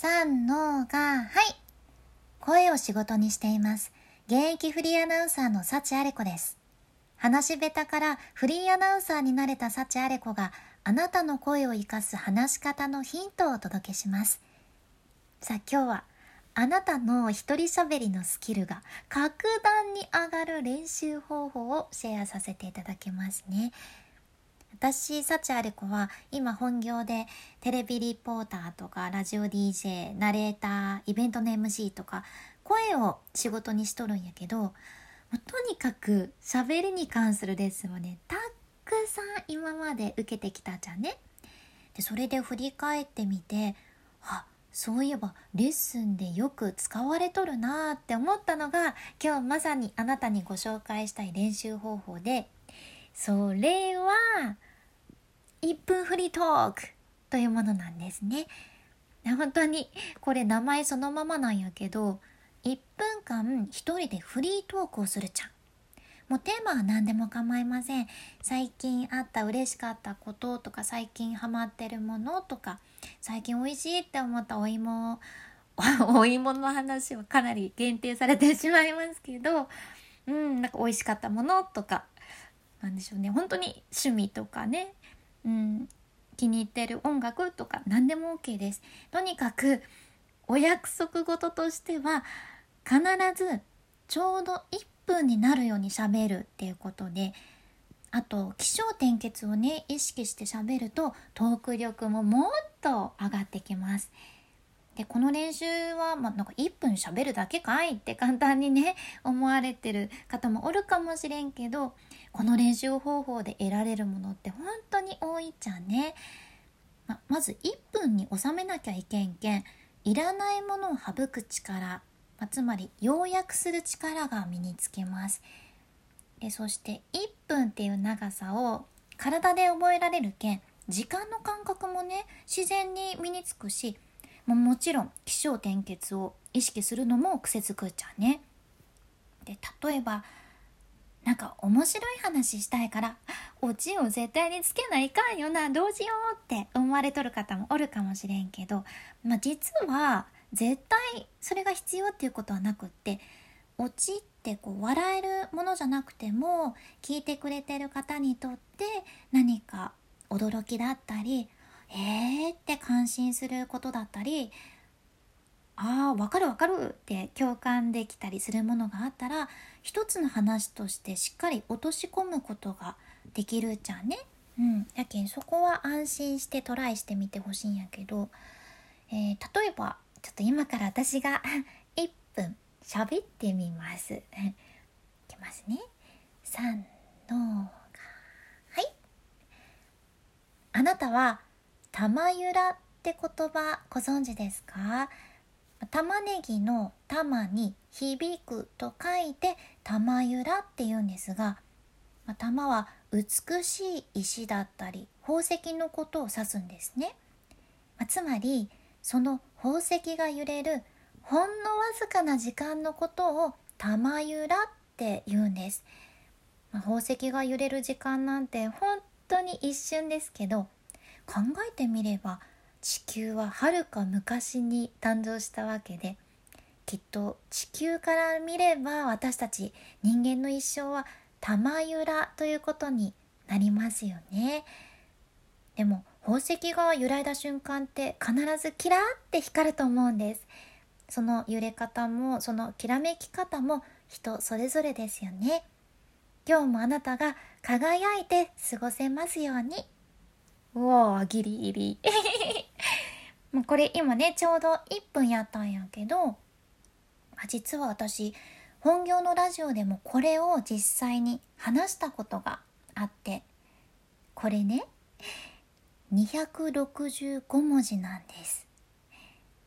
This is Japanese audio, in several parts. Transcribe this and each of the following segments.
三のが、はい。声を仕事にしています。現役フリーアナウンサーの幸あれ子です。話し下手からフリーアナウンサーになれた幸あれ子があなたの声を活かす話し方のヒントをお届けします。さあ今日はあなたの一人喋りのスキルが格段に上がる練習方法をシェアさせていただきますね。私、幸あれ子は今本業でテレビリポーターとかラジオ DJ、ナレーター、イベントの MC とか声を仕事にしとるんやけど、とにかく喋りに関するレッスンをね、たくさん今まで受けてきたじゃんね。で、それで振り返ってみて、あ、そういえばレッスンでよく使われとるなーって思ったのが今日まさにあなたにご紹介したい練習方法でそれは1分フリートークというものなんですね。本当にこれ名前そのままなんやけど1分間一人でフリートークをするちゃん。もうテーマは何でも構いません。最近あった嬉しかったこととか最近ハマってるものとか最近美味しいって思ったお芋 お芋の話はかなり限定されてしまいますけどうんなんか美味しかったものとかなんでしょうね本当に趣味とかねうん、気に入ってる音楽とか何でも OK です。とにかくお約束事としては必ずちょうど1分になるようにしゃべるっていうことであと起承転結をね意識してしゃべるとトーク力ももっと上がってきます。でこの練習は、まあ、なんか1分しゃべるだけかいって簡単にね 思われてる方もおるかもしれんけどこの練習方法で得られるものって本当に多いじゃんね。ままず1分に収めなきゃいけんけんいらないものを省く力、まつまり要約する力が身につけます。でそして1分っていう長さを体で覚えられるけん時間の感覚もね自然に身につくしももちろん起承転結を意識するのも癖づくっちゃうね。で例えばなんか面白い話したいからオチを絶対につけないかんよなどうしようって思われとる方もおるかもしれんけど、まあ、実は絶対それが必要っていうことはなくってオチってこう笑えるものじゃなくても聞いてくれてる方にとって何か驚きだったりえーって感心することだったりああわかるわかるって共感できたりするものがあったら一つの話としてしっかり落とし込むことができるじゃんね。うん、やけんそこは安心してトライしてみてほしいんやけど、えー、例えばちょっと今から私が 1分喋ってみます。いきますね。3のはいあなたは玉ゆらって言葉ご存知ですか？玉ねぎの玉に響くと書いて玉ゆらって言うんですが玉は美しい石だったり宝石のことを指すんですね。つまりその宝石が揺れるほんのわずかな時間のことを玉ゆらって言うんです。宝石が揺れる時間なんて本当に一瞬ですけど考えてみれば地球ははるか昔に誕生したわけできっと地球から見れば私たち人間の一生は玉ゆらということになりますよね。でも宝石が揺らいだ瞬間って必ずキラーって光ると思うんです。その揺れ方もそのきらめき方も人それぞれですよね。今日もあなたが輝いて過ごせますように。うわギリギリ。もうこれ今ねちょうど1分やったんやけど実は私本業のラジオでもこれを実際に話したことがあってこれね265文字なんです。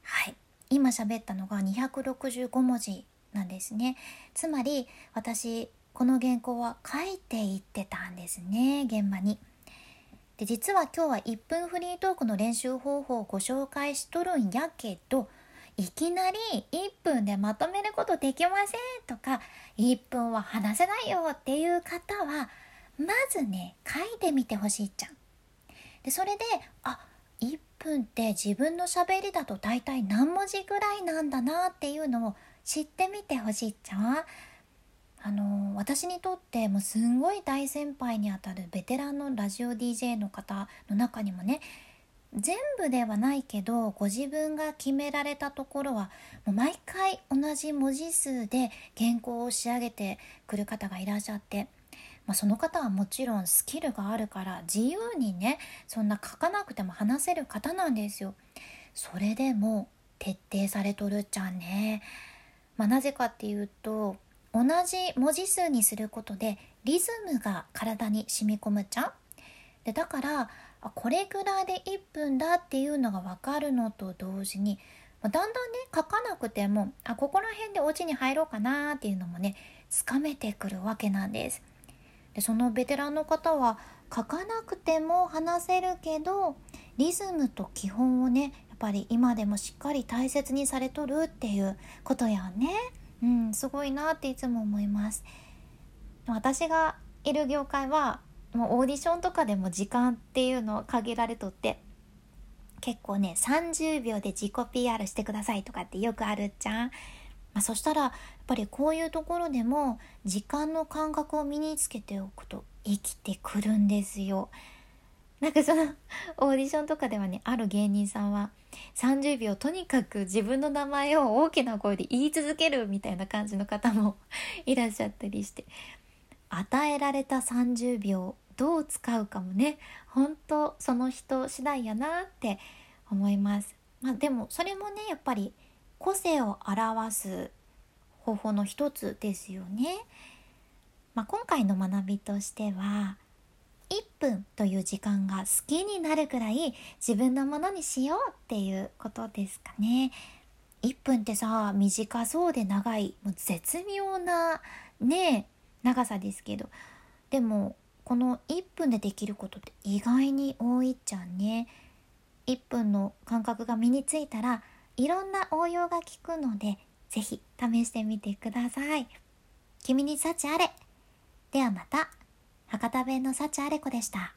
はい。今喋ったのが265文字なんですね。つまり私この原稿は書いていってたんですね現場に。で実は今日は1分フリートークの練習方法をご紹介しとるんやけどいきなり1分でまとめることできませんとか1分は話せないよっていう方はまずね書いてみてほしいじゃん。でそれであ1分って自分のしゃべりだと大体何文字ぐらいなんだなっていうのを知ってみてほしいっちゃあの私にとってもうすんごい大先輩にあたるベテランのラジオ DJ の方の中にもね全部ではないけどご自分が決められたところはもう毎回同じ文字数で原稿を仕上げてくる方がいらっしゃって、まあ、その方はもちろんスキルがあるから自由にねそんな書かなくても話せる方なんですよ。それでも徹底されとるっちゃんね。まあ、なぜかっていうと同じ文字数にすることでリズムが体に染み込むじゃん？でだからこれぐらいで1分だっていうのが分かるのと同時にだんだんね書かなくてもあここら辺でお家に入ろうかなっていうのもねつかめてくるわけなんです。でそのベテランの方は書かなくても話せるけどリズムと基本をねやっぱり今でもしっかり大切にされとるっていうことやね。うん、すごいなっていつも思います。私がいる業界はもうオーディションとかでも時間っていうのは限られとって結構ね30秒で自己 PR してくださいとかってよくあるじゃん。まあ、そしたらやっぱりこういうところでも時間の感覚を身につけておくと生きてくるんですよ。なんかそのオーディションとかではねある芸人さんは30秒とにかく自分の名前を大きな声で言い続けるみたいな感じの方も いらっしゃったりして与えられた30秒どう使うかもね本当その人次第やなって思います。まあ、でもそれもねやっぱり個性を表す方法の一つですよね。まあ、今回の学びとしては1分という時間が好きになるくらい自分のものにしようっていうことですかね。1分ってさ短そうで長いもう絶妙なね長さですけどでもこの1分でできることって意外に多いじゃんね。1分の感覚が身についたらいろんな応用が効くので是非試してみてください。君に幸あれ。ではまた。博多弁の幸あれ子でした。